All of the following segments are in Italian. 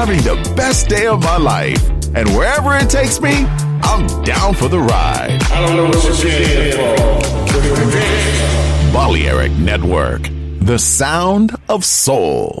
Having the best day of my life. And wherever it takes me, I'm down for the ride. I don't know what you're here for. Balearic Network, the sound of soul.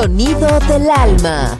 Sonido del alma.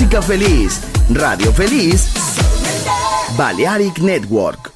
Música feliz. Radio feliz. Balearic Network.